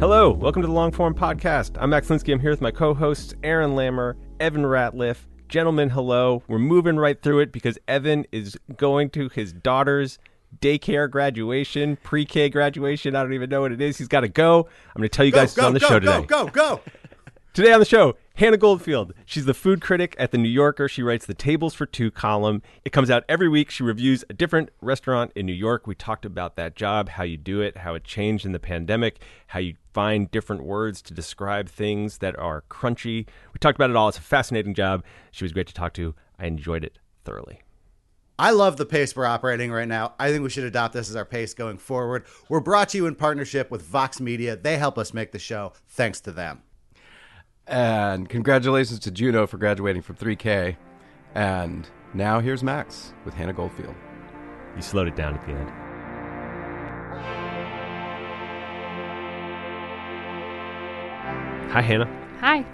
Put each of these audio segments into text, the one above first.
Hello, welcome to the Longform Podcast. I'm Max Linsky. I'm here with my co hosts, Aaron Lammer, Evan Ratliff. Gentlemen, hello. We're moving right through it because Evan is going to his daughter's daycare graduation, pre K graduation. I don't even know what it is. He's got to go. I'm going to tell you guys go, on the go, show go, today. Go, go, go. Today on the show, Hannah Goldfield. She's the food critic at The New Yorker. She writes the Tables for Two column. It comes out every week. She reviews a different restaurant in New York. We talked about that job, how you do it, how it changed in the pandemic, how you find different words to describe things that are crunchy. We talked about it all. It's a fascinating job. She was great to talk to. I enjoyed it thoroughly. I love the pace we're operating right now. I think we should adopt this as our pace going forward. We're brought to you in partnership with Vox Media. They help us make the show. Thanks to them. And congratulations to Juno for graduating from 3K. And now here's Max with Hannah Goldfield. You slowed it down at the end. Hi, Hannah. Hi.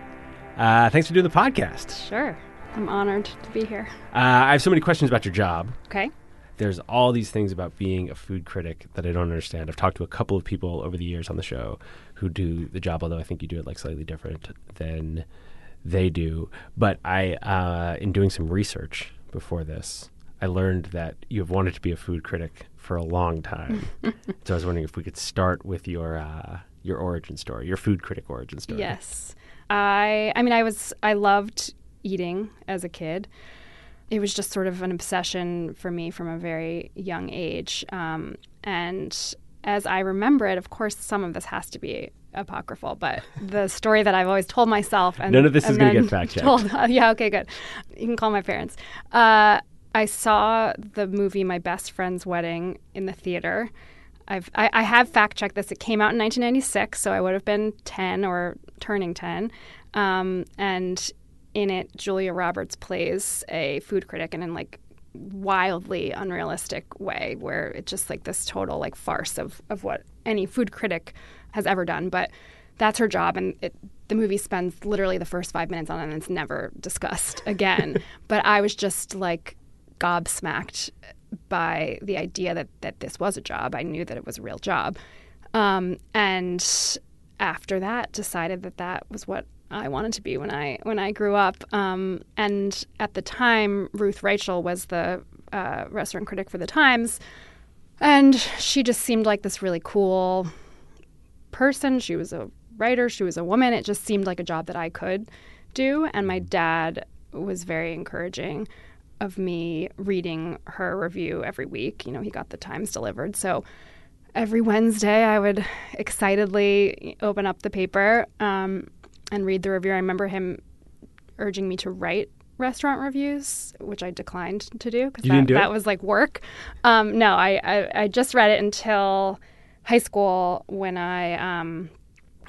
Uh, thanks for doing the podcast. Sure. I'm honored to be here. Uh, I have so many questions about your job. Okay. There's all these things about being a food critic that I don't understand. I've talked to a couple of people over the years on the show who do the job, although I think you do it like slightly different than they do. But I, uh, in doing some research before this, I learned that you have wanted to be a food critic for a long time. so I was wondering if we could start with your uh, your origin story, your food critic origin story. Yes. I I mean I was I loved eating as a kid. It was just sort of an obsession for me from a very young age. Um, and as I remember it, of course, some of this has to be apocryphal, but the story that I've always told myself and None of this is and gonna get fact-checked. uh, yeah, okay, good. You can call my parents. Uh, I saw the movie My Best Friend's Wedding in the theater. I've I, I have fact checked this. It came out in 1996, so I would have been 10 or turning 10. Um, and in it, Julia Roberts plays a food critic, and in like wildly unrealistic way, where it's just like this total like farce of of what any food critic has ever done. But that's her job, and it, the movie spends literally the first five minutes on it, and it's never discussed again. but I was just like gobsmacked by the idea that that this was a job. I knew that it was a real job, um, and after that, decided that that was what I wanted to be when I when I grew up. Um, and at the time, Ruth Reichl was the uh, restaurant critic for the Times, and she just seemed like this really cool person. She was a writer. She was a woman. It just seemed like a job that I could do. And my dad was very encouraging of me reading her review every week. You know, he got the Times delivered. So every Wednesday, I would excitedly open up the paper um, and read the review. I remember him urging me to write restaurant reviews, which I declined to do because that, do that was like work. Um, no, I, I, I just read it until high school when I um,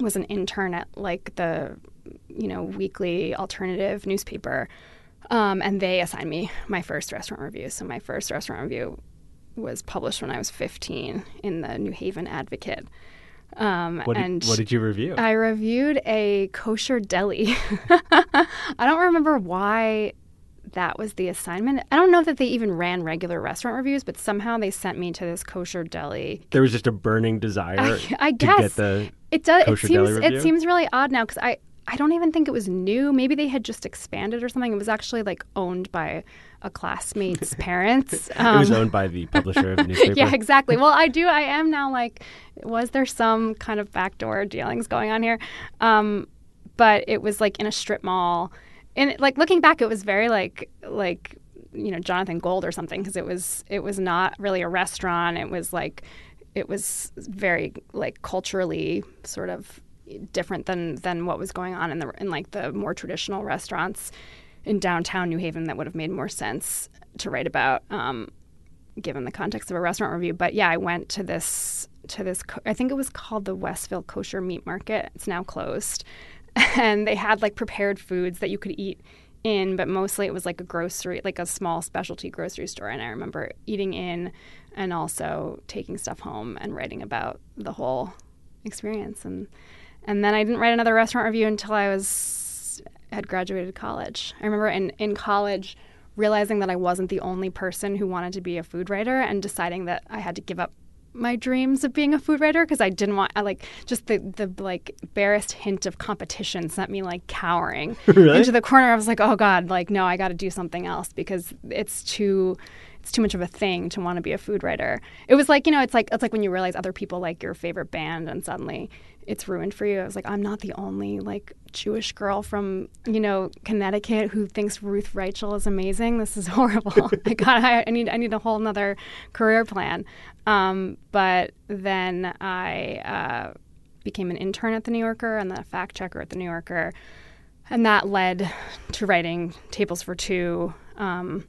was an intern at like the you know weekly alternative newspaper, um, and they assigned me my first restaurant review. So my first restaurant review was published when I was 15 in the New Haven Advocate. Um, What did, and what did you review? I reviewed a kosher deli. I don't remember why that was the assignment. I don't know that they even ran regular restaurant reviews, but somehow they sent me to this kosher deli. there was just a burning desire I, I to guess get the. it does. It seems it seems really odd now because I I don't even think it was new. Maybe they had just expanded or something. It was actually like owned by a classmate's parents. it was Um, owned by the publisher of the newspaper. yeah, exactly. Well, I do. I am now like, was there some kind of backdoor dealings going on here? Um, but it was like in a strip mall. And like looking back, it was very like like you know Jonathan Gold or something because it was it was not really a restaurant. It was like it was very like culturally sort of different than than what was going on in the in like the more traditional restaurants in downtown New Haven that would have made more sense to write about. Um, given the context of a restaurant review. But yeah, I went to this to this. I think it was called the Westville Kosher Meat Market. It's now closed, and they had like prepared foods that you could eat in, but mostly it was like a grocery, like a small specialty grocery store. And I remember eating in, and also taking stuff home and writing about the whole experience. And and then I didn't write another restaurant review until I was had graduated college. I remember in in college realizing that I wasn't the only person who wanted to be a food writer and deciding that I had to give up my dreams of being a food writer because I didn't want I like just the the like barest hint of competition sent me like cowering Really? into the corner. I was like, oh god, like no, I got to do something else because it's too it's too much of a thing to want to be a food writer. It was like you know, it's like it's like when you realize other people like your favorite band and suddenly it's ruined for you. I was like, I'm not the only like Jewish girl from you know Connecticut who thinks Ruth Reichl is amazing. This is horrible. I got I, I need I need a whole another career plan. Um, but then I uh, became an intern at the New Yorker and then a fact checker at the New Yorker, and that led to writing Tables for Two. Um,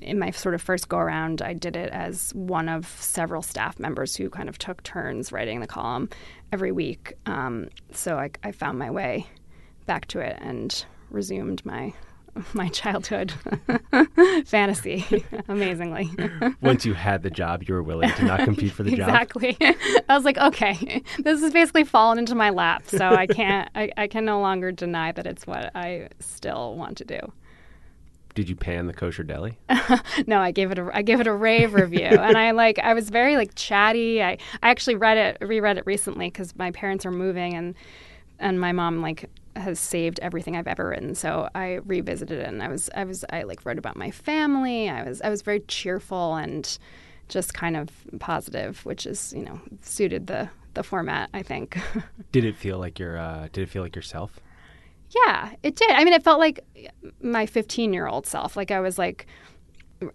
in my sort of first go around, I did it as one of several staff members who kind of took turns writing the column every week. Um, so I, I found my way back to it and resumed my my childhood fantasy amazingly. Once you had the job, you were willing to not compete for the job. exactly. I was like, okay, this has basically fallen into my lap, so I can't, I, I can no longer deny that it's what I still want to do. Did you pan the kosher deli? no, I gave it a I gave it a rave review, and I like I was very like chatty. I I actually read it reread it recently because my parents are moving and and my mom like has saved everything I've ever written. So I revisited it, and I was I was I like wrote about my family. I was I was very cheerful and just kind of positive, which is you know suited the the format. I think. Did it feel like your uh, Did it feel like yourself? Yeah, it did. I mean, it felt like my 15 year old self. Like I was like,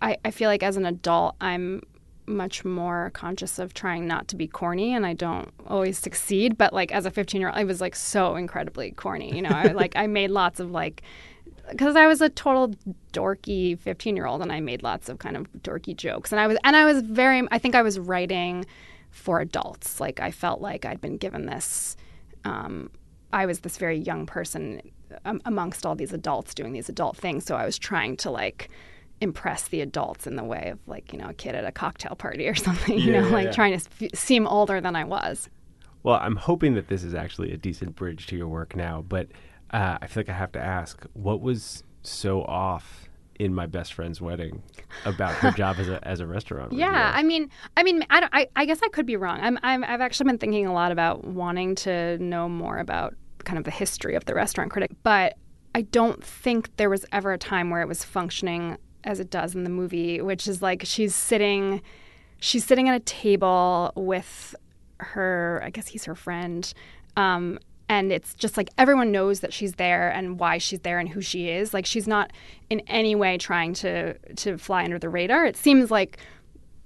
I, I feel like as an adult, I'm much more conscious of trying not to be corny and I don't always succeed. But like as a 15 year old, I was like so incredibly corny. You know, I like, I made lots of like, because I was a total dorky 15 year old and I made lots of kind of dorky jokes. And I was, and I was very, I think I was writing for adults. Like I felt like I'd been given this, um, I was this very young person um, amongst all these adults doing these adult things. So I was trying to like impress the adults in the way of like you know a kid at a cocktail party or something. You Yeah, know, yeah, like yeah. trying to f- seem older than I was. Well, I'm hoping that this is actually a decent bridge to your work now, but uh, I feel like I have to ask, what was so off in my best friend's wedding about her job as a as a restaurant? Yeah, reviewer? I mean, I mean, I, I, I guess I could be wrong. I'm, I'm, I've actually been thinking a lot about wanting to know more about kind of the history of the restaurant critic, but I don't think there was ever a time where it was functioning as it does in the movie, which is like she's sitting, she's sitting at a table with her, I guess he's her friend, um, and it's just like everyone knows that she's there and why she's there and who she is. Like she's not in any way trying to to fly under the radar. It seems like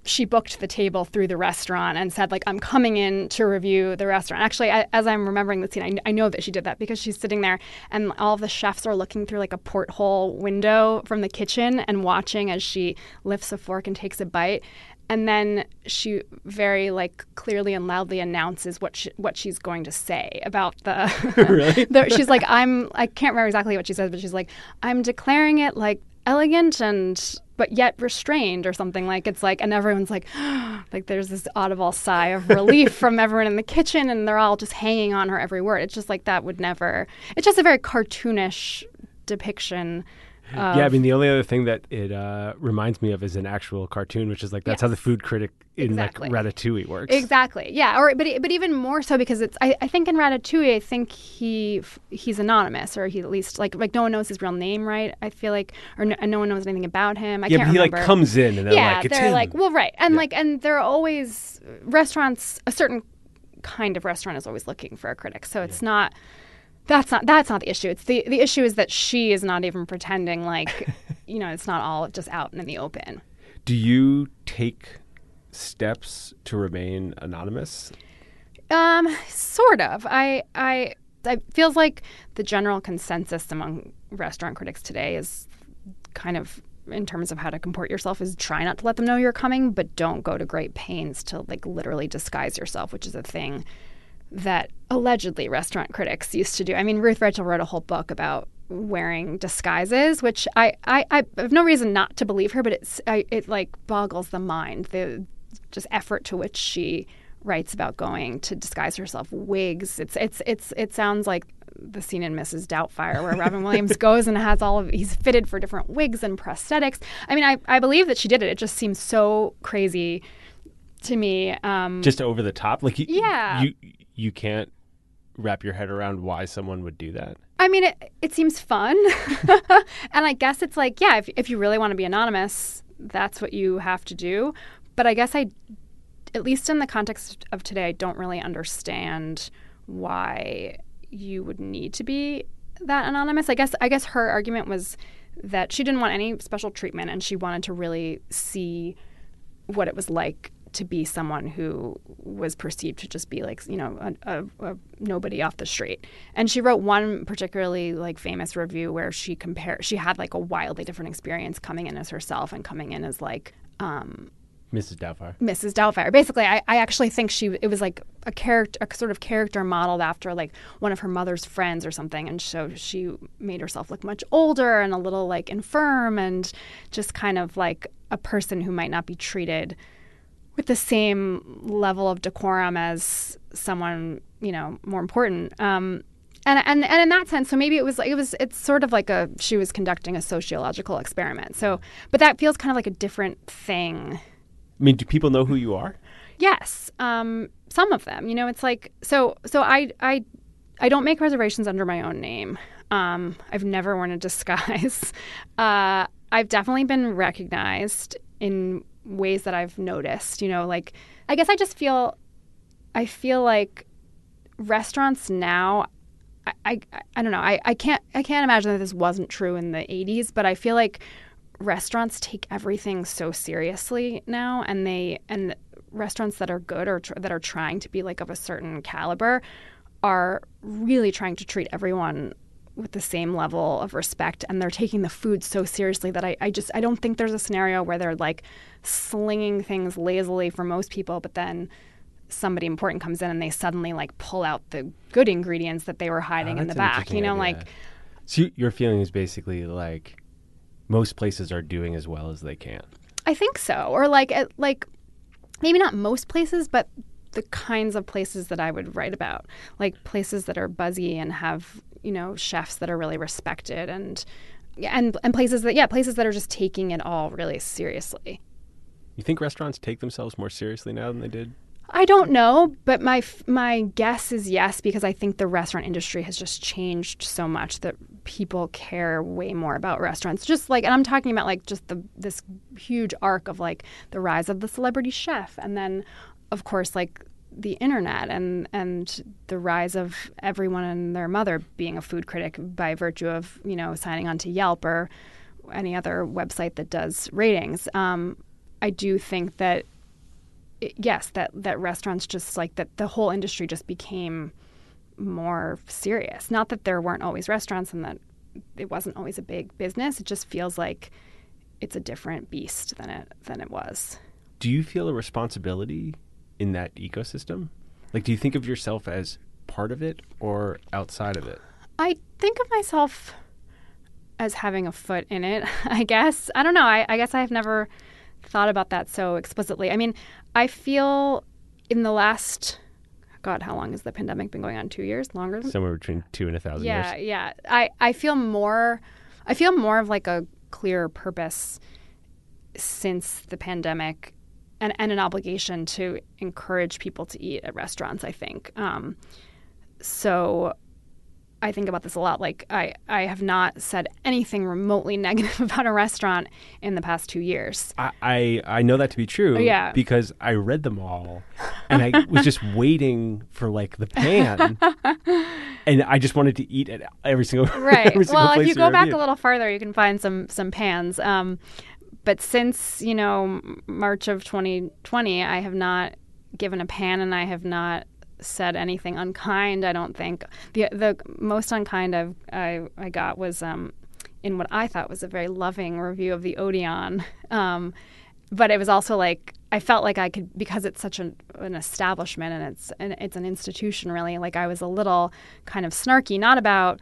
she booked the table through the restaurant and said like i'm coming in to review the restaurant actually I, as i'm remembering the scene I, I know that she did that because she's sitting there and all the chefs are looking through like a porthole window from the kitchen and watching as she lifts a fork and takes a bite and then she very like clearly and loudly announces what she, what she's going to say about the Really? the- she's like i'm i can't remember exactly what she says but she's like i'm declaring it like elegant and but yet restrained or something. Like it's like and everyone's like like there's this audible sigh of relief from everyone in the kitchen and they're all just hanging on her every word. It's just like that would never it's just a very cartoonish depiction of, yeah, I mean, the only other thing that it uh, reminds me of is an actual cartoon, which is like that's how the food critic in Exactly. like Ratatouille works. Exactly. Yeah. Or but but even more so because it's I, I think in Ratatouille I think he he's anonymous or he at least like like no one knows his real name right I feel like or no, and no one knows anything about him I yeah, can't but he remember. like comes in and they're yeah like, it's they're him. like well right and Yeah. like and there are always restaurants a certain kind of restaurant is always looking for a critic so it's not that's not that's not the issue. It's the the issue is that she is not even pretending like you know it's not all just out and in the open. Do you take steps to remain anonymous? Um, sort of. I I it feels like the general consensus among restaurant critics today is kind of in terms of how to comport yourself is try not to let them know you're coming, but don't go to great pains to like literally disguise yourself, which is a thing that allegedly restaurant critics used to do. I mean, Ruth Reichl wrote a whole book about wearing disguises, which I, I, I have no reason not to believe her, but it's I, it like boggles the mind the just effort to which she writes about going to disguise herself, wigs. It's it's it's it sounds like the scene in Mrs. Doubtfire where Robin Williams goes and has all of he's fitted for different wigs and prosthetics. I mean, I I believe that she did it. It just seems so crazy to me. Um, Just over the top, like you, Yeah. you you can't wrap your head around why someone would do that. I mean, it, it seems fun. and I guess it's like, yeah, if, if you really want to be anonymous, that's what you have to do. But I guess I, at least in the context of today, I don't really understand why you would need to be that anonymous. I guess I guess her argument was that she didn't want any special treatment and she wanted to really see what it was like to be someone who was perceived to just be like you know a, a, a nobody off the street and she wrote one particularly like famous review where she compared she had like a wildly different experience coming in as herself and coming in as like um, Mrs. Doubtfire. Mrs. Doubtfire. Basically, I, I actually think she it was like a character, a sort of character modeled after like one of her mother's friends or something, and so she made herself look much older and a little like infirm and just kind of like a person who might not be treated with the same level of decorum as someone you know more important. Um, and, and and in that sense, so maybe it was it was it's sort of like a she was conducting a sociological experiment. So, but that feels kind of like a different thing. I mean, do people know who you are? Yes, um, some of them. You know, it's like so. So I I I don't make reservations under my own name. Um, I've never worn a disguise. Uh, I've definitely been recognized in ways that I've noticed. You know, like I guess I just feel I feel like restaurants now. I, I, I don't know. I, I can't I can't imagine that this wasn't true in the 80s, but I feel like restaurants take everything so seriously now and they and restaurants that are good or tr- that are trying to be like of a certain caliber are really trying to treat everyone with the same level of respect and they're taking the food so seriously that I, I just I don't think there's a scenario where they're like slinging things lazily for most people but then somebody important comes in and they suddenly like pull out the good ingredients that they were hiding Oh, in the back you know idea. like So your feeling is basically like most places are doing as well as they can. I think so. Or like at, like maybe not most places, but the kinds of places that I would write about, like places that are buzzy and have you know chefs that are really respected and and and places that yeah places that are just taking it all really seriously. You think restaurants take themselves more seriously now than they did? I don't know, but my my guess is yes because I think the restaurant industry has just changed so much that people care way more about restaurants. Just like, and I'm talking about like just the this huge arc of like the rise of the celebrity chef, and then of course like the internet and and the rise of everyone and their mother being a food critic by virtue of you know signing on to Yelp or any other website that does ratings. Um, I do think that yes, that that restaurants just like that the whole industry just became more serious. Not that there weren't always restaurants and that it wasn't always a big business. It just feels like it's a different beast than it than it was. Do you feel a responsibility in that ecosystem? Like, do you think of yourself as part of it or outside of it? I think of myself as having a foot in it, I guess. I don't know. I, I guess I've never thought about that so explicitly. I mean, I feel in the last, God, how long has the pandemic been going on? Two years? Longer than Somewhere between two and a thousand yeah, years. yeah. I, I feel more, I feel more of like a clear purpose since the pandemic and, and an obligation to encourage people to eat at restaurants, I think. Um, so I think about this a lot. Like I, I have not said anything remotely negative about a restaurant in the past two years. I, I, I know that to be true. Yeah. Because I read them all, and I was just waiting for like the pan, and I just wanted to eat at every single Right. every single well, if you go back a little farther, you can find some some pans. Um, but since you know March of 2020, I have not given a pan, and I have not said anything unkind. I don't think the the most unkind I've, I I got was um, in what I thought was a very loving review of the Odeon. Um, but it was also like I felt like I could because it's such an, an establishment and it's and it's an institution really. Like I was a little kind of snarky, not about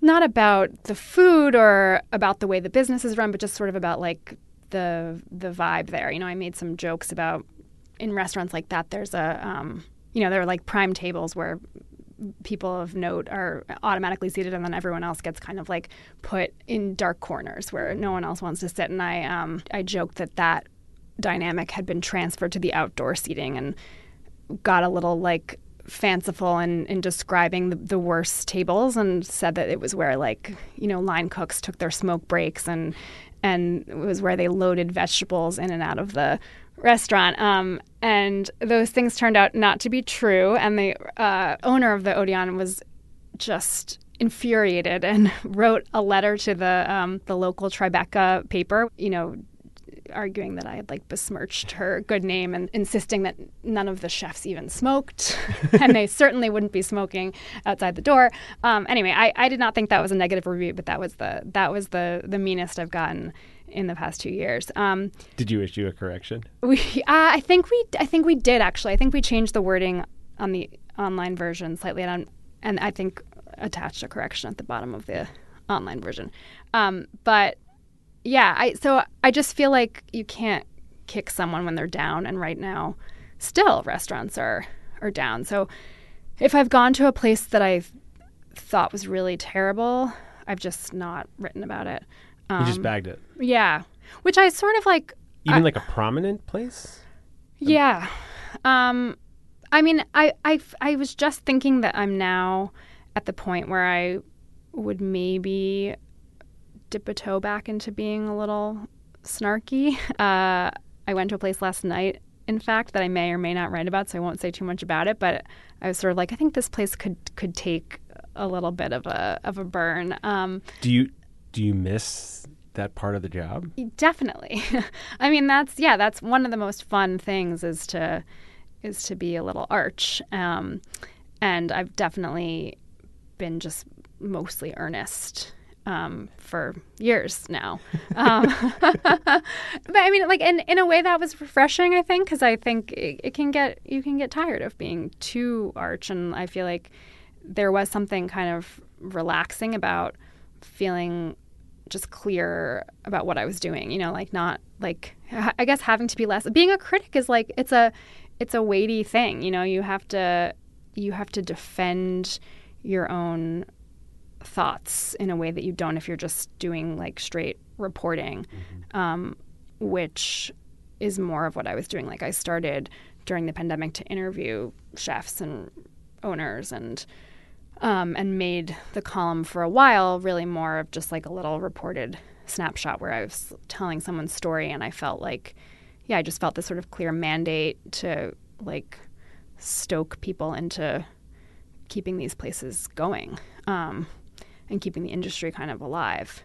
not about the food or about the way the business is run, but just sort of about like the the vibe there. You know, I made some jokes about in restaurants like that. There's a um, you know there are like prime tables where people of note are automatically seated and then everyone else gets kind of like put in dark corners where no one else wants to sit and i um i joked that that dynamic had been transferred to the outdoor seating and got a little like fanciful in, in describing the, the worst tables and said that it was where like you know line cooks took their smoke breaks and and it was where they loaded vegetables in and out of the restaurant. Um, and those things turned out not to be true. And the uh, owner of the odeon was just infuriated and wrote a letter to the um, the local Tribeca paper, you know, arguing that I had like besmirched her good name and insisting that none of the chefs even smoked, and they certainly wouldn't be smoking outside the door. Um, anyway, I, I did not think that was a negative review, but that was the that was the the meanest I've gotten in the past two years. Um, Did you issue a correction? we, uh, I think we, I think we did actually. I think we changed the wording on the online version slightly, and, and I think attached a correction at the bottom of the online version. Um, but yeah, I so I just feel like you can't kick someone when they're down, and right now, still restaurants are are down. So if I've gone to a place that I thought was really terrible, I've just not written about it. You just Um, bagged it. Yeah, which I sort of like. Even I- like a prominent place? Yeah. Um, I mean, I, I, I was just thinking that I'm now at the point where I would maybe dip a toe back into being a little snarky. Uh, I went to a place last night, in fact, that I may or may not write about, so I won't say too much about it. But I was sort of like, I think this place could could take a little bit of a of a burn. Um, Do you do you miss that part of the job? Definitely. I mean, that's yeah, that's one of the most fun things is to is to be a little arch. Um, and I've definitely been just mostly earnest um, for years now. Um, but I mean, like in in a way that was refreshing. I think because I think it, it can get you can get tired of being too arch, and I feel like there was something kind of relaxing about feeling just clear about what I was doing. You know, like not like I guess having to be less. Being a critic is like it's a it's a weighty thing. You know, you have to you have to defend your own thoughts in a way that you don't if you're just doing like straight reporting, um, which is more of what I was doing. Like I started during the pandemic to interview chefs and owners and um, and made the column for a while really more of just like a little reported snapshot where I was telling someone's story and I felt like yeah I just felt this sort of clear mandate to like stoke people into keeping these places going um, and keeping the industry kind of alive.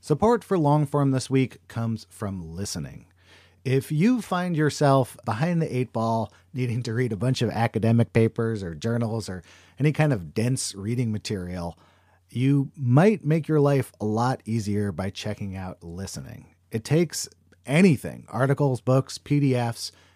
Support for Longform this week comes from listening. If you find yourself behind the eight ball, needing to read a bunch of academic papers or journals or any kind of dense reading material, you might make your life a lot easier by checking out listening. It takes anything articles, books, PDFs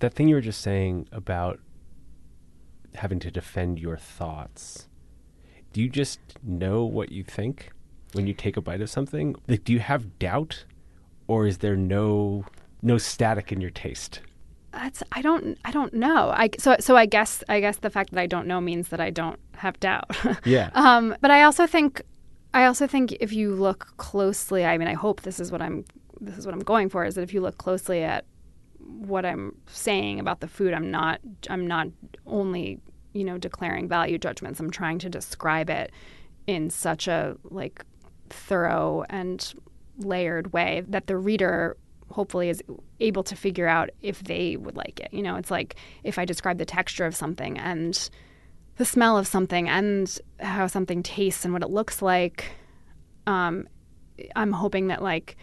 That thing you were just saying about having to defend your thoughts do you just know what you think when you take a bite of something like do you have doubt or is there no no static in your taste That's I don't I don't know. I so so I guess I guess the fact that I don't know means that I don't have doubt. yeah Um, but I also think, I also think if you look closely, I mean, I hope this is what I'm, this is what I'm going for, is that if you look closely at what I'm saying about the food, I'm not, I'm not only, you know, declaring value judgments. I'm trying to describe it in such a like thorough and layered way that the reader hopefully is able to figure out if they would like it. You know, it's like if I describe the texture of something and the smell of something and how something tastes and what it looks like. Um, I'm hoping that like,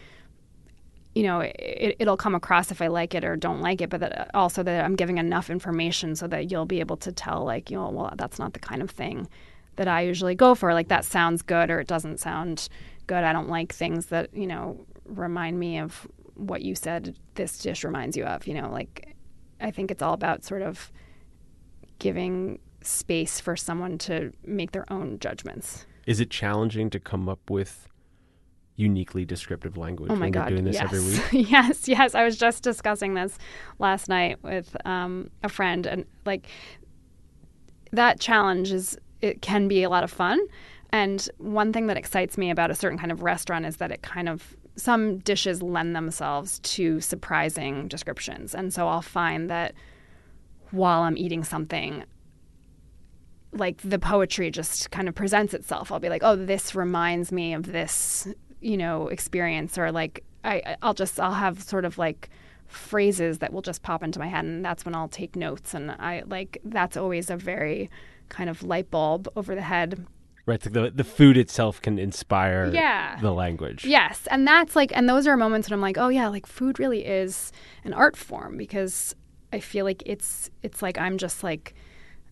you know, it, it'll come across if I like it or don't like it, but that uh, also that I'm giving enough information so that you'll be able to tell like, you know, well, that's not the kind of thing that I usually go for. Like that sounds good or it doesn't sound good. I don't like things that you know remind me of what you said. This dish reminds you of. You know, like I think it's all about sort of giving space for someone to make their own judgments. is it challenging to come up with uniquely descriptive language Oh my when god! you're doing this yes. every week yes, yes. I was just discussing this last night with um, a friend, and like that challenge is it can be a lot of fun. And one thing that excites me about a certain kind of restaurant is that it kind of some dishes lend themselves to surprising descriptions, and so I'll find that while I'm eating something, like the poetry just kind of presents itself. I'll be like, oh, this reminds me of this, you know, experience, or like I, I'll just I'll have sort of like phrases that will just pop into my head, and that's when I'll take notes, and I like that's always a very kind of light bulb over the head right so the, the food itself can inspire Yeah. the language Yes, and that's like, and those are moments when I'm like, oh yeah, like food really is an art form because I feel like it's it's like I'm just like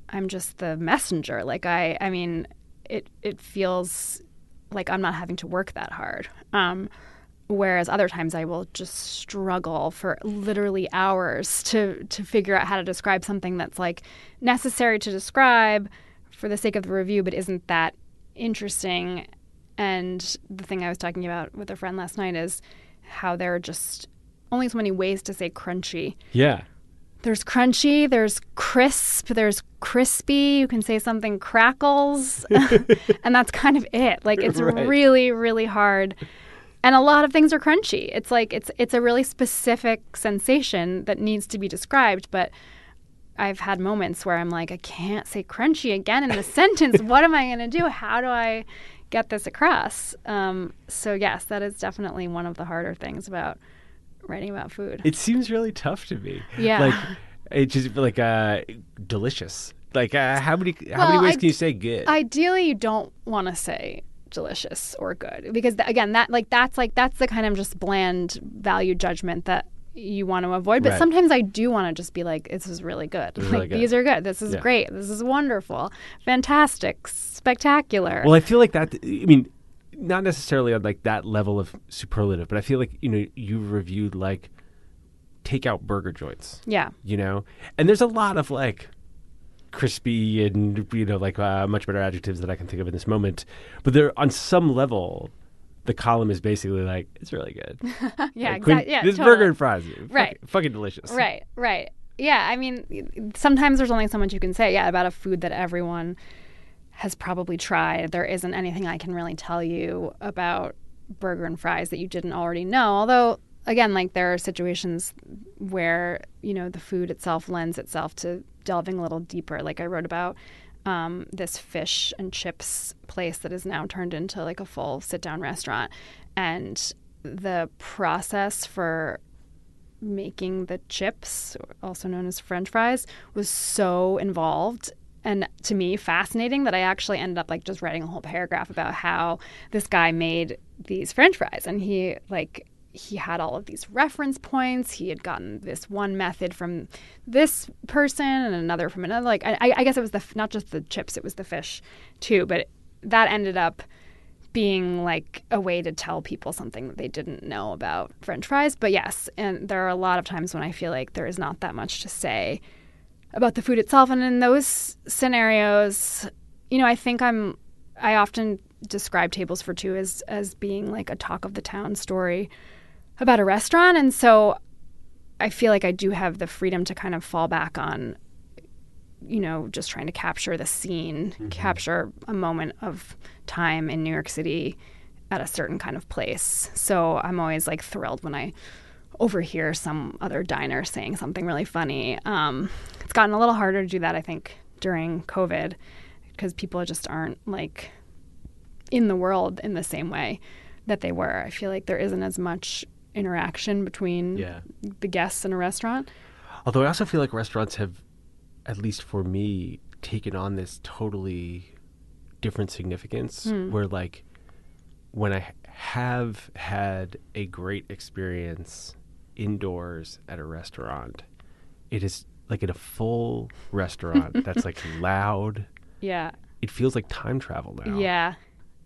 I'm just the messenger. Like I, I mean, it it feels like I'm not having to work that hard. Um, whereas other times I will just struggle for literally hours to to figure out how to describe something that's like necessary to describe for the sake of the review, but isn't that interesting. And the thing I was talking about with a friend last night is how there are just only so many ways to say crunchy. yeah There's crunchy, there's crisp, there's crispy. You can say something crackles, and that's kind of it. Like it's Right. really, really hard. And a lot of things are crunchy. It's like it's it's a really specific sensation that needs to be described, but I've had moments where I'm like, I can't say crunchy again in the sentence. What am I going to do? How do I get this across? Um, so yes, that is definitely one of the harder things about writing about food. it seems really tough to me Yeah. like it just like uh delicious like uh, how many how many ways I- can you say good Ideally, you don't want to say delicious or good because th- again, that like that's like that's the kind of just bland value judgment that you want to avoid. But Right. sometimes I do want to just be like, this is really good. is like really good. these are good. This is Yeah. great. This is wonderful, fantastic, spectacular. Well, I feel like that. I mean, not necessarily on like that level of superlative, but I feel like you know you reviewed like takeout burger joints, yeah. you know, and there's a lot of like crispy and you know like uh, much better adjectives that I can think of in this moment, but they're on some level. The column is basically like it's really good. Yeah, Like, exactly. Yeah, this totally. burger and fries, fucking, Right. Fucking delicious. Right, right. Yeah, I mean, sometimes there's only so much you can say, yeah, about a food that everyone has probably tried. There isn't anything I can really tell you about burger and fries that you didn't already know. Although, again, like there are situations where, you know, the food itself lends itself to delving a little deeper. Like I wrote about um, this fish and chips place that is now turned into like a full sit down restaurant. And the process for making the chips, also known as french fries, was so involved and to me fascinating that I actually ended up like just writing a whole paragraph about how this guy made these french fries and he like he had all of these reference points. He had gotten this one method from this person and another from another. Like I, I guess it was the not just the chips, it was the fish too. But that ended up being like a way to tell people something that they didn't know about French fries. But yes, and there are a lot of times when I feel like there is not that much to say about the food itself. And in those scenarios, you know, I think I'm I often describe tables for two as as being like a talk of the town story about a restaurant. And so I feel like I do have the freedom to kind of fall back on, you know, just trying to capture the scene, mm-hmm. capture a moment of time in New York City at a certain kind of place. So I'm always like thrilled when I overhear some other diner saying something really funny. Um, it's gotten a little harder to do that, I think, during COVID because people just aren't like in the world in the same way that they were. I feel like there isn't as much interaction between yeah. the guests in a restaurant. Although I also feel like restaurants have, at least for me, taken on this totally different significance mm. where, like, when I have had a great experience indoors at a restaurant, it is like in a full restaurant that's like loud. Yeah. It feels like time travel now. Yeah.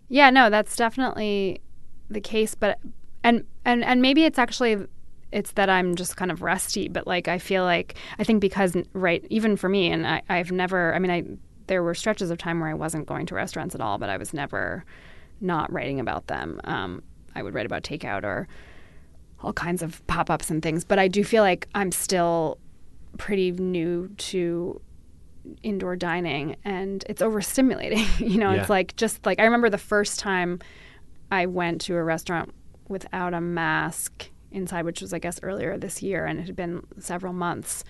Yeah, no, that's definitely the case, but and and and maybe it's actually it's that I'm just kind of rusty, but like I feel like I think because right even for me and I, I've never I mean I there were stretches of time where I wasn't going to restaurants at all, but I was never not writing about them. Um, I would write about takeout or all kinds of pop ups and things, but I do feel like I'm still pretty new to indoor dining and it's overstimulating. you know, yeah. it's like just like I remember the first time I went to a restaurant without a mask inside, which was, I guess, earlier this year, and it had been several months.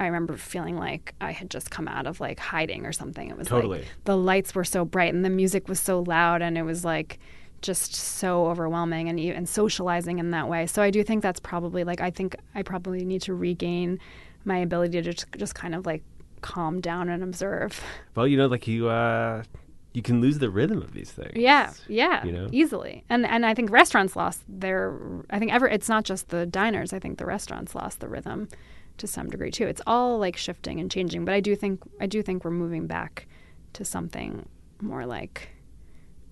I remember feeling like I had just come out of like hiding or something. It was totally. like the lights were so bright and the music was so loud, and it was like just so overwhelming and and socializing in that way. So I do think that's probably like I think I probably need to regain my ability to just just kind of like calm down and observe. Well, you know, like you uh you can lose the rhythm of these things. Yeah, yeah, you know? easily. And and I think restaurants lost their. I think ever. It's not just the diners. I think the restaurants lost the rhythm to some degree too. It's all like shifting and changing. But I do think I do think we're moving back to something more like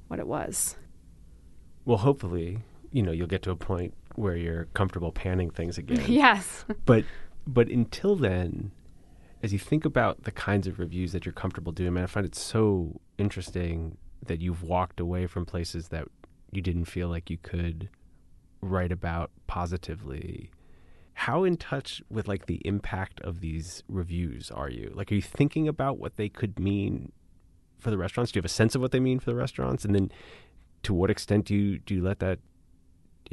what it was. Well, hopefully, you know, you'll get to a point where you're comfortable panning things again. yes. But but until then, as you think about the kinds of reviews that you're comfortable doing, man, I find it so interesting that you've walked away from places that you didn't feel like you could write about positively. How in touch with like the impact of these reviews are you? Like, are you thinking about what they could mean for the restaurants? Do you have a sense of what they mean for the restaurants? And then, to what extent do you do you let that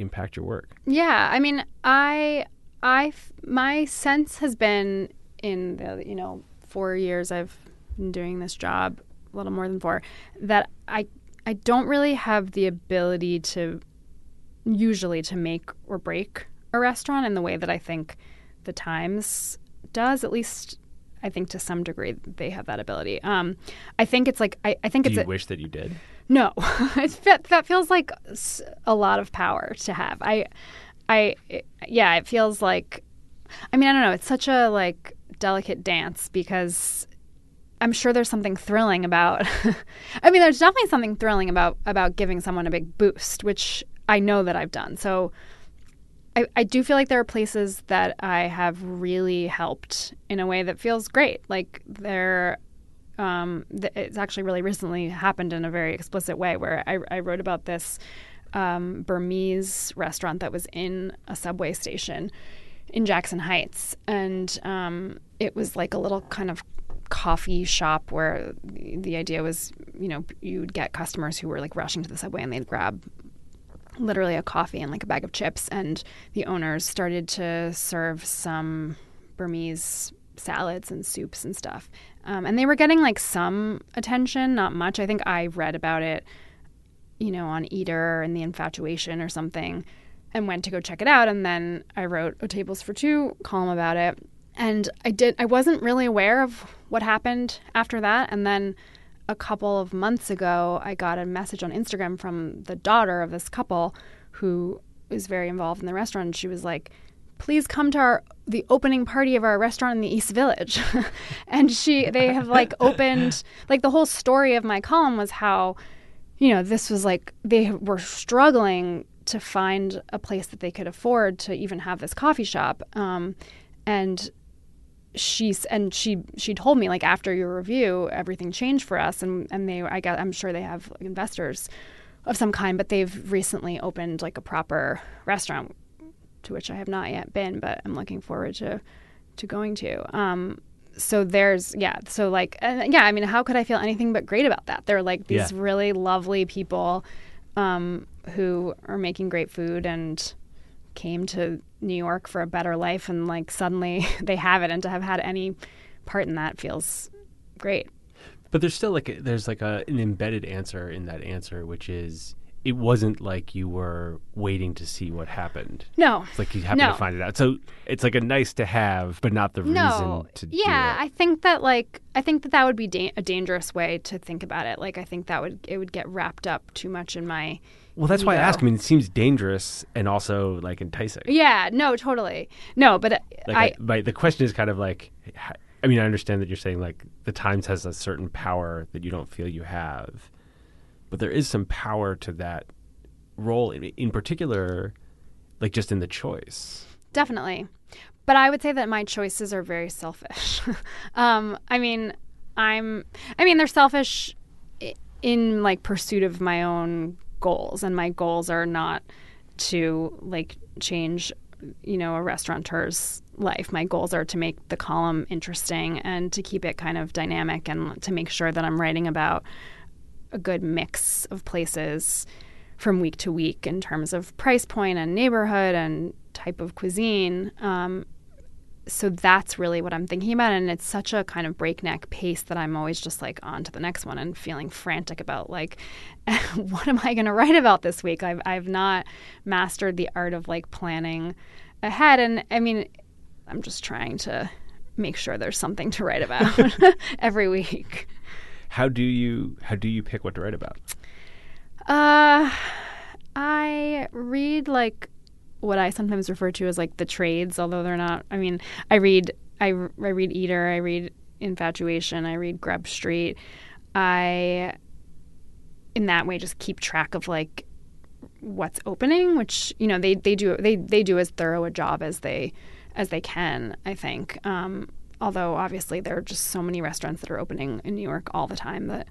impact your work? Yeah, I mean, I I my sense has been in the you know four years I've been doing this job, a little more than four, that I I don't really have the ability to usually to make or break a restaurant in the way that I think the Times does. At least I think to some degree they have that ability. Um, I think it's like I, I think Do it's. you a, wish that you did? No, that feels like a lot of power to have. I, I, yeah, it feels like. I mean, I don't know. It's such a like delicate dance because I'm sure there's something thrilling about I mean there's definitely something thrilling about about giving someone a big boost, which I know that I've done. So I, I do feel like there are places that I have really helped in a way that feels great. Like there um, th- it's actually really recently happened in a very explicit way where I, I wrote about this um, Burmese restaurant that was in a subway station in Jackson Heights, and um, it was like a little kind of coffee shop where the idea was, you know, you'd get customers who were like rushing to the subway and they'd grab literally a coffee and like a bag of chips, and the owners started to serve some Burmese salads and soups and stuff. Um, and they were getting like some attention, not much. I think I read about it, you know, on Eater and The Infatuation or something, and went to go check it out. And then I wrote a Tables for Two column about it. And I did. I wasn't really aware of what happened after that. And then a couple of months ago, I got a message on Instagram from the daughter of this couple who is very involved in the restaurant. And she was like, please come to our the opening party of our restaurant in the East Village. and she they have like opened like the whole story of my column was how you know, this was like they were struggling to find a place that they could afford to even have this coffee shop. Um, and she's and she she told me like after your review everything changed for us and and they I guess I'm sure they have investors of some kind but they've recently opened like a proper restaurant to which I have not yet been but I'm looking forward to to going to um so there's yeah so like yeah I mean how could I feel anything but great about that they're like these Yeah. really lovely people um who are making great food and came to New York for a better life and like suddenly they have it and to have had any part in that feels great. But there's still like a, there's like a, an embedded answer in that answer, which is it wasn't like you were waiting to see what happened. No. It's like you happened No. to find it out. So it's like a nice to have, but not the No. reason to Yeah, do it. I think that like I think that that would be da- a dangerous way to think about it. Like I think that would it would get wrapped up too much in my well, that's why I ask. I mean, it seems dangerous and also like enticing. Yeah, no, totally. No, but uh, Like, I I, but the question is kind of like, I mean, I understand that you're saying like the Times has a certain power that you don't feel you have, but there is some power to that role. In, in particular, like just in the choice. Definitely. But I would say that my choices are very selfish. um, I mean, I'm, I mean, they're selfish in like pursuit of my own goals, and my goals are not to like change, you know, a restaurateur's life. My goals are to make the column interesting and to keep it kind of dynamic and to make sure that I'm writing about a good mix of places from week to week in terms of price point and neighborhood and type of cuisine. Um, so that's really what I'm thinking about. And it's such a kind of breakneck pace that I'm always just like on to the next one and feeling frantic about like, what am I going to write about this week? I've, I've not mastered the art of like planning ahead. And I mean, I'm just trying to make sure there's something to write about every week. How do you how do you pick what to write about? Uh, I read like what I sometimes refer to as like the trades, although they're not. I mean, I read I, I read Eater, I read Infatuation, I read Grub Street. I in that way just keep track of like what's opening, which you know they they do they they do as thorough a job as they as they can. I think. Um, although obviously there are just so many restaurants that are opening in New York all the time that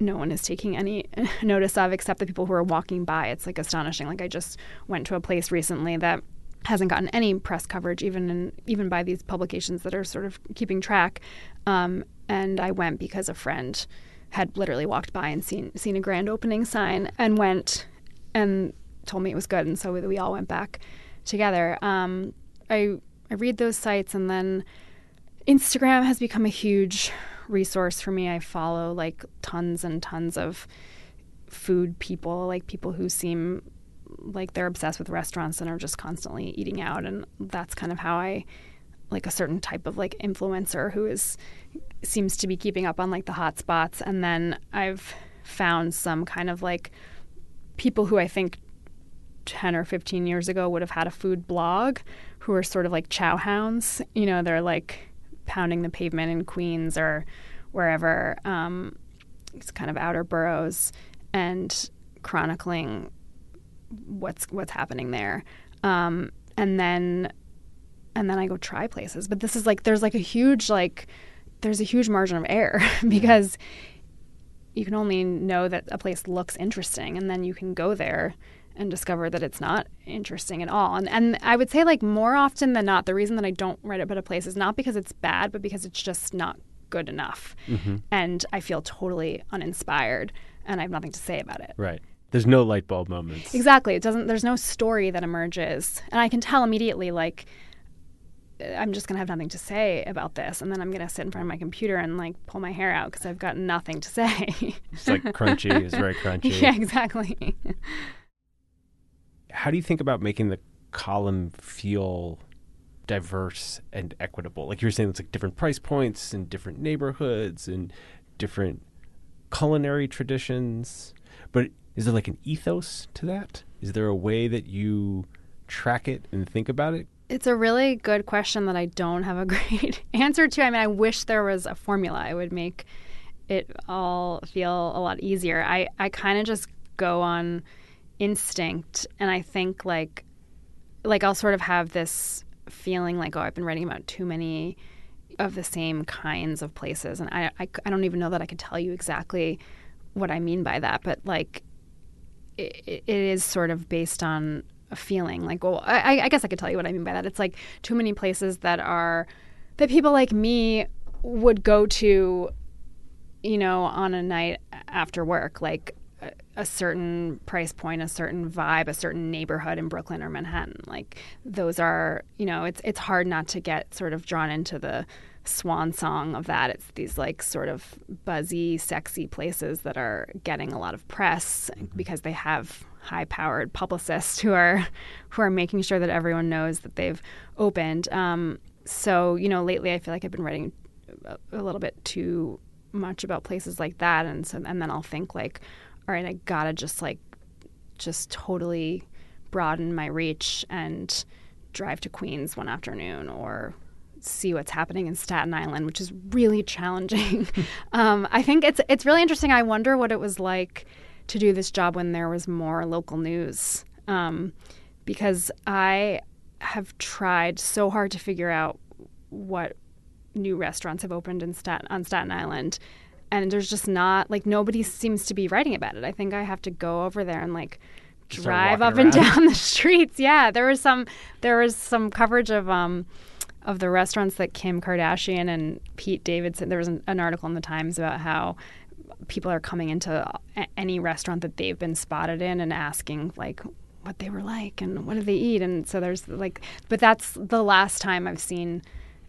no one is taking any notice of except the people who are walking by. It's like astonishing. Like I just went to a place recently that hasn't gotten any press coverage, even in, even by these publications that are sort of keeping track. Um, and I went because a friend had literally walked by and seen seen a grand opening sign and went and told me it was good, and so we, we all went back together. Um, I I read those sites and then Instagram has become a huge resource for me. I follow like tons and tons of food people, like people who seem like they're obsessed with restaurants and are just constantly eating out and that's kind of how I like a certain type of like influencer who is seems to be keeping up on like the hot spots and then I've found some kind of like people who I think 10 or 15 years ago would have had a food blog who are sort of like chow hounds. You know, they're like pounding the pavement in Queens or wherever, um, it's kind of outer boroughs and chronicling what's what's happening there. Um, and then and then I go try places. But this is like there's like a huge like there's a huge margin of error because you can only know that a place looks interesting and then you can go there and discover that it's not interesting at all. And and I would say like more often than not, the reason that I don't write about a place is not because it's bad, but because it's just not good enough. Mm-hmm. And I feel totally uninspired and I have nothing to say about it. Right. There's no light bulb moments. Exactly. It doesn't there's no story that emerges. And I can tell immediately like I'm just gonna have nothing to say about this, and then I'm gonna sit in front of my computer and like pull my hair out because I've got nothing to say. It's like crunchy. It's very crunchy. yeah, exactly. How do you think about making the column feel diverse and equitable? Like you were saying, it's like different price points and different neighborhoods and different culinary traditions. But is there like an ethos to that? Is there a way that you track it and think about it? It's a really good question that I don't have a great answer to. I mean, I wish there was a formula. It would make it all feel a lot easier. I, I kind of just go on instinct. And I think like like I'll sort of have this feeling like oh I've been writing about too many of the same kinds of places. And I, I, I don't even know that I could tell you exactly what I mean by that. But like it, it is sort of based on a feeling. Like well I, I guess I could tell you what I mean by that. It's like too many places that are that people like me would go to you know on a night after work. Like a certain price point, a certain vibe, a certain neighborhood in Brooklyn or Manhattan. Like those are, you know, it's it's hard not to get sort of drawn into the swan song of that. It's these like sort of buzzy, sexy places that are getting a lot of press because they have high-powered publicists who are who are making sure that everyone knows that they've opened. Um, so you know, lately I feel like I've been writing a, a little bit too much about places like that, and so and then I'll think like all right, I gotta just like, just totally broaden my reach and drive to Queens one afternoon or see what's happening in Staten Island, which is really challenging. um, I think it's it's really interesting. I wonder what it was like to do this job when there was more local news, um, because I have tried so hard to figure out what new restaurants have opened in Staten on Staten Island and there's just not like nobody seems to be writing about it. I think I have to go over there and like drive up and down the streets. Yeah, there was some there was some coverage of um of the restaurants that Kim Kardashian and Pete Davidson. There was an, an article in the Times about how people are coming into any restaurant that they've been spotted in and asking like what they were like and what did they eat and so there's like but that's the last time I've seen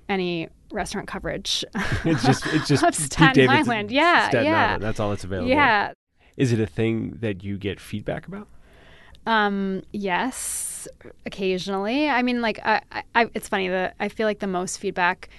any restaurant coverage. it's just it's just of Staten Island. Yeah, Staten yeah. Island. That's all that's available. Yeah. Is it a thing that you get feedback about? Um, yes, occasionally. I mean, like, I, I, it's funny that I feel like the most feedback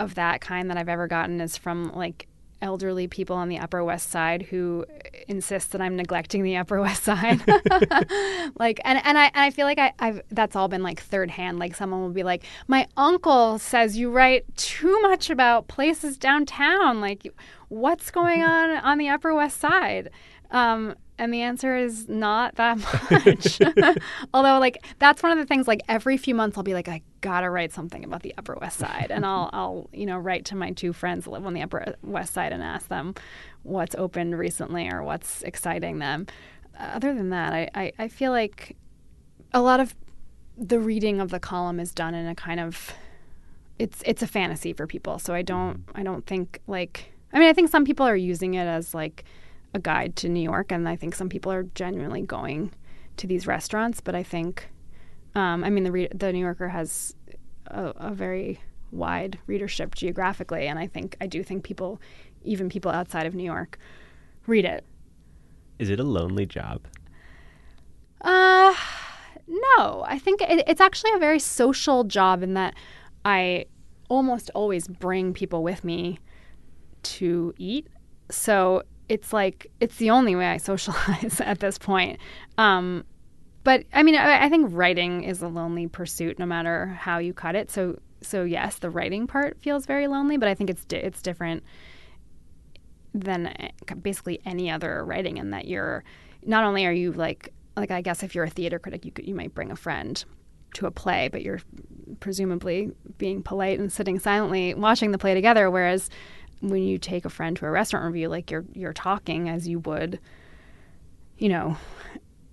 of that kind that I've ever gotten is from like elderly people on the Upper West Side who insist that I'm neglecting the Upper West Side. like, and and I and I feel like I, I've that's all been like third hand. Like, someone will be like, "My uncle says you write too much about places downtown. Like, what's going on on the Upper West Side?" Um, and the answer is not that much. Although, like, that's one of the things. Like, every few months, I'll be like, I gotta write something about the Upper West Side, and I'll, I'll, you know, write to my two friends that live on the Upper West Side and ask them what's opened recently or what's exciting them. Other than that, I, I, I feel like a lot of the reading of the column is done in a kind of it's it's a fantasy for people. So I don't mm-hmm. I don't think like I mean I think some people are using it as like a guide to New York, and I think some people are genuinely going to these restaurants. But I think, um, I mean, the re- the New Yorker has a, a, very wide readership geographically, and I think I do think people, even people outside of New York, read it. Is it a lonely job? Uh, no. I think it, it's actually a very social job in that I almost always bring people with me to eat. So it's like it's the only way I socialize at this point. Um, but I mean, I, I, think writing is a lonely pursuit, no matter how you cut it. So, so yes, the writing part feels very lonely, but I think it's di- it's different than eh, basically any other writing in that you're not only are you like like I guess if you're a theater critic, you could, you might bring a friend to a play, but you're presumably being polite and sitting silently watching the play together, whereas when you take a friend to a restaurant review, like you're you're talking as you would, you know,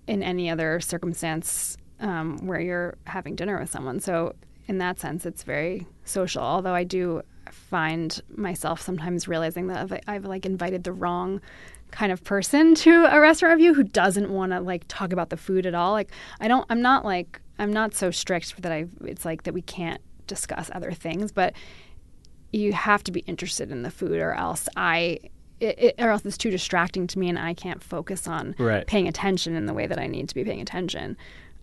in any other circumstance um, where you're having dinner with someone. So in that sense, it's very social. Although I do find myself sometimes realizing that I've, I've like invited the wrong kind of person to a restaurant review who doesn't want to like talk about the food at all. Like I don't, I'm not like I'm not so strict that I. It's like that we can't discuss other things, but you have to be interested in the food or else I it, it, or else it's too distracting to me and I can't focus on Right. paying attention in the way that I need to be paying attention.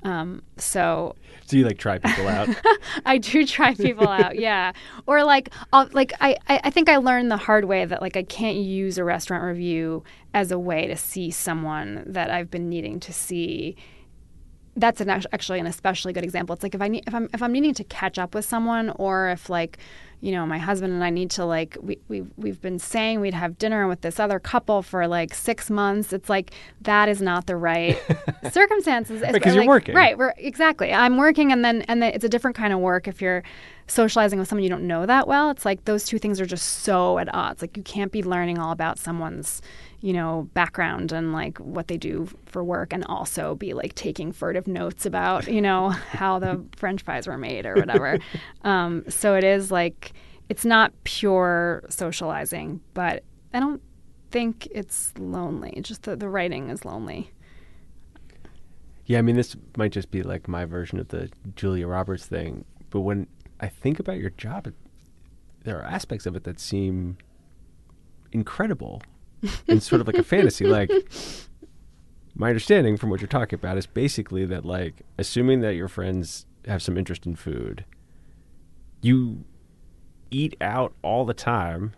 Um, so So you like try people out. I do try people out, yeah. Or like, I'll, like I, I I think I learned the hard way that like I can't use a restaurant review as a way to see someone that I've been needing to see. That's an actually an especially good example. It's like if I need if I'm if I'm needing to catch up with someone, or if like you know my husband and I need to like we we we've been saying we'd have dinner with this other couple for like six months. It's like that is not the right circumstances. It's 'cause you're working. right? We're exactly. I'm working, and then and then it's a different kind of work if you're socializing with someone you don't know that well. It's like those two things are just so at odds. Like you can't be learning all about someone's, you know, background and like what they do for work, and also be like taking furtive notes about you know how the French fries were made or whatever. um, so it is like it's not pure socializing, but I don't think it's lonely. Just the, the writing is lonely. Yeah, I mean, this might just be like my version of the Julia Roberts thing, but when I think about your job, there are aspects of it that seem incredible and sort of like a fantasy. Like, my understanding from what you're talking about is basically that, like, assuming that your friends have some interest in food, you eat out all the time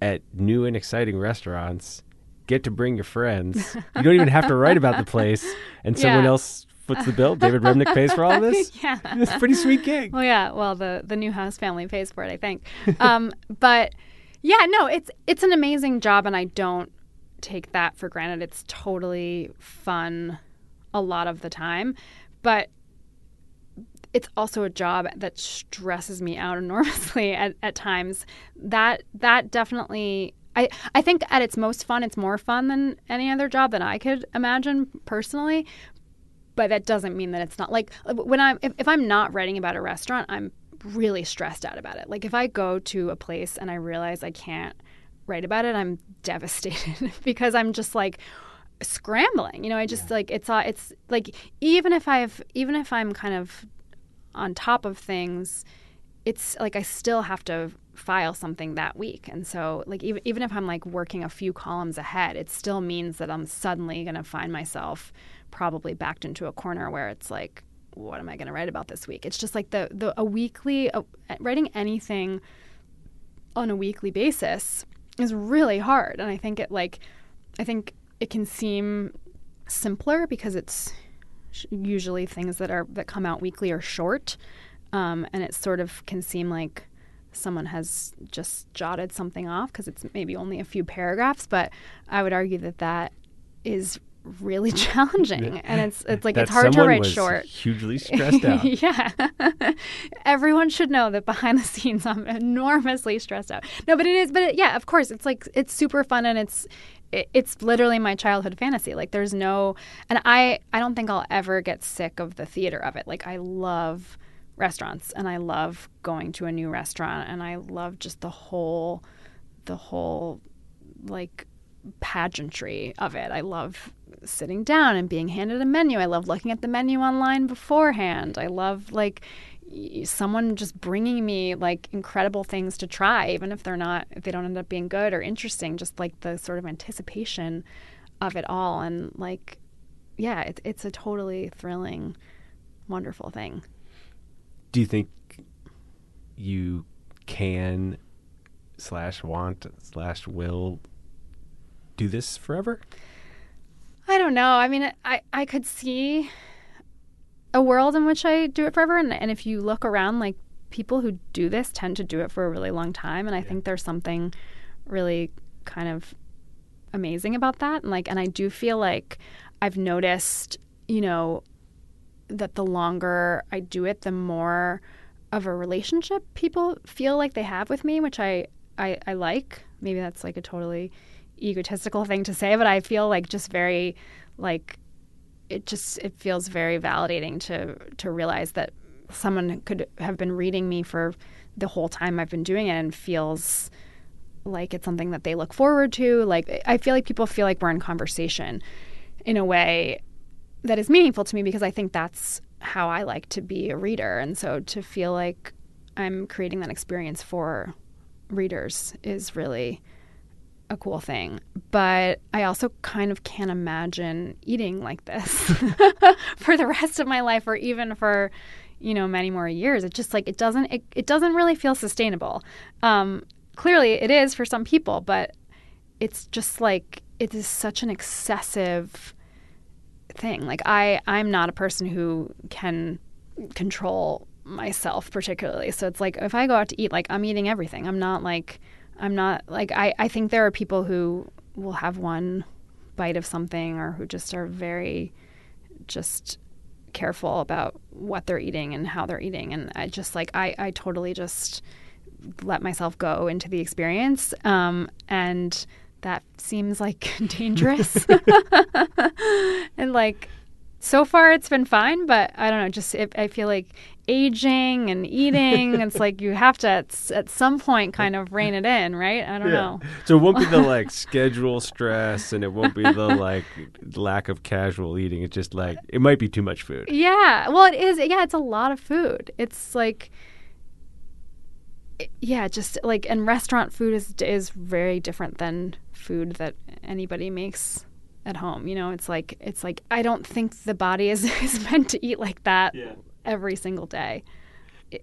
at new and exciting restaurants. Get to bring your friends. You don't even have to write about the place, and someone Yeah. else foots the bill. David Remnick pays for all of this. yeah. It's a pretty sweet gig. Well, yeah. Well, the the Newhouse family pays for it, I think. Um, but yeah, no, it's it's an amazing job, and I don't take that for granted. It's totally fun a lot of the time, but it's also a job that stresses me out enormously at, at times. That that definitely. I, I think at its most fun, it's more fun than any other job that I could imagine personally but that doesn't mean that it's not like when I'm if, if I'm not writing about a restaurant, I'm really stressed out about it. Like if I go to a place and I realize I can't write about it, I'm devastated because I'm just like scrambling. You know, I just like it's uh, it's like even if I've even if I'm kind of on top of things, it's like I still have to file something that week. And so like even even if I'm like working a few columns ahead, it still means that I'm suddenly going to find myself probably backed into a corner where it's like what am I going to write about this week? It's just like the the a weekly uh, writing anything on a weekly basis is really hard and I think it like I think it can seem simpler because it's usually things that are that come out weekly are short. Um, and it sort of can seem like someone has just jotted something off because it's maybe only a few paragraphs but i would argue that that is really challenging and it's it's like it's hard to write short Hugely stressed out. yeah. Everyone should know that behind the scenes I'm enormously stressed out. No, but it is but it, yeah, of course it's like it's super fun and it's it, it's literally my childhood fantasy. Like there's no and I I don't think I'll ever get sick of the theater of it. Like I love restaurants and I love going to a new restaurant and I love just the whole the whole like pageantry of it. I love sitting down and being handed a menu. I love looking at the menu online beforehand. I love like someone just bringing me like incredible things to try even if they're not if they don't end up being good or interesting just like the sort of anticipation of it all and like yeah, it, it's a totally thrilling wonderful thing. Do you think you can slash want slash will do this forever? I don't know. I mean, I, I could see a world in which I do it forever. And, and if you look around, like people who do this tend to do it for a really long time. And I think there's something really kind of amazing about that. And like, and I do feel like I've noticed, you know, that the longer I do it, the more of a relationship people feel like they have with me, which I, I, I like. Maybe that's like a totally egotistical thing to say, but I feel like just very like it just it feels very validating to to realize that someone could have been reading me for the whole time I've been doing it and feels like it's something that they look forward to. Like I feel like people feel like we're in conversation in a way that is meaningful to me because I think that's how I like to be a reader. And so to feel like I'm creating that experience for readers is really a cool thing. But I also kind of can't imagine eating like this for the rest of my life or even for you know many more years. It just like it doesn't it, it doesn't really feel sustainable. Um, clearly it is for some people, but it's just like it is such an excessive thing. Like I I'm not a person who can control myself particularly. So it's like if I go out to eat, like I'm eating everything. I'm not like I'm not like I, I think there are people who will have one bite of something or who just are very just careful about what they're eating and how they're eating. And I just like I, I totally just let myself go into the experience um, and that seems like dangerous. And like so far it's been fine but i don't know just it, i feel like aging and eating it's like you have to at, at, some point kind of rein it in right? I don't yeah. know. So it won't be the like schedule stress and it won't be the like lack of casual eating. It's just like it might be too much food. Yeah. Well it is yeah it's a lot of food. It's like yeah just like and restaurant food is is very different than food that anybody makes at home. You know, it's like it's like I don't think the body is, is meant to eat like that. Yeah. Every single day.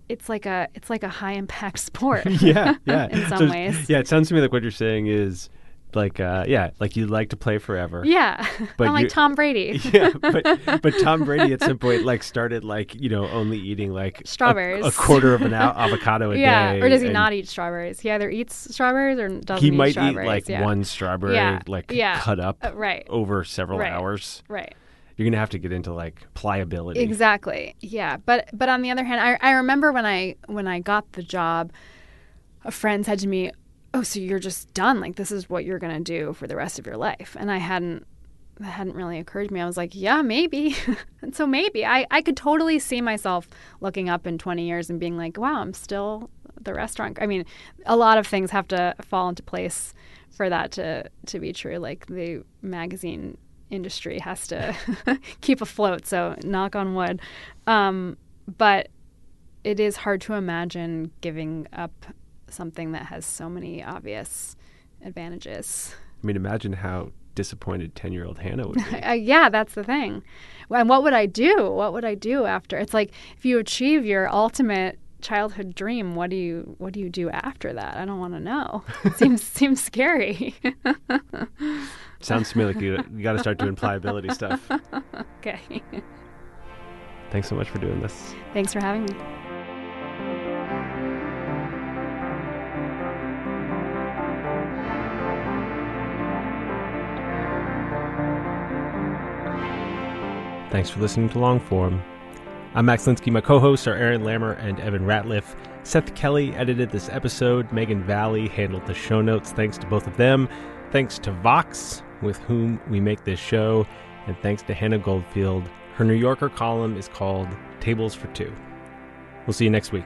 It's like a it's like a high impact sport. yeah, yeah. in some so, ways. Yeah, it sounds to me like what you're saying is like uh, yeah, like you like to play forever. Yeah, but I'm like Tom Brady. yeah, but but Tom Brady at some point like started like you know only eating like strawberries, a, a quarter of an avocado a yeah, day. Yeah, or does he not eat strawberries? He either eats strawberries or doesn't. He might eat like yeah. one strawberry, yeah. like cut up uh, right. over several right. hours. Right. You're gonna have to get into like pliability. Exactly. Yeah, but but on the other hand, I I remember when I when I got the job, a friend said to me, oh, so you're just done. Like this is what you're gonna do for the rest of your life. And I hadn't that hadn't really occurred to me. I was like, yeah, maybe. and so maybe I, I could totally see myself looking up in 20 years and being like, wow, I'm still the restaurant. I mean, a lot of things have to fall into place for that to, to be true. Like the magazine industry has to keep afloat. So knock on wood. Um, but it is hard to imagine giving up something that has so many obvious advantages. I mean, imagine how disappointed 10 year old Hannah would be. uh, yeah, that's the thing. And what would I do? What would I do after? It's like if you achieve your ultimate childhood dream, what do you what do you do after that? I don't want to know. It seems seems scary. Sounds to me like you, you got to start doing pliability stuff. Okay. Thanks so much for doing this. Thanks for having me. Thanks for listening to Longform. I'm Max Linsky. My co hosts are Aaron Lammer and Evan Ratliff. Seth Kelly edited this episode. Megan Valley handled the show notes. Thanks to both of them. Thanks to Vox, with whom we make this show. And thanks to Hannah Goldfield. Her New Yorker column is called Tables for Two. We'll see you next week.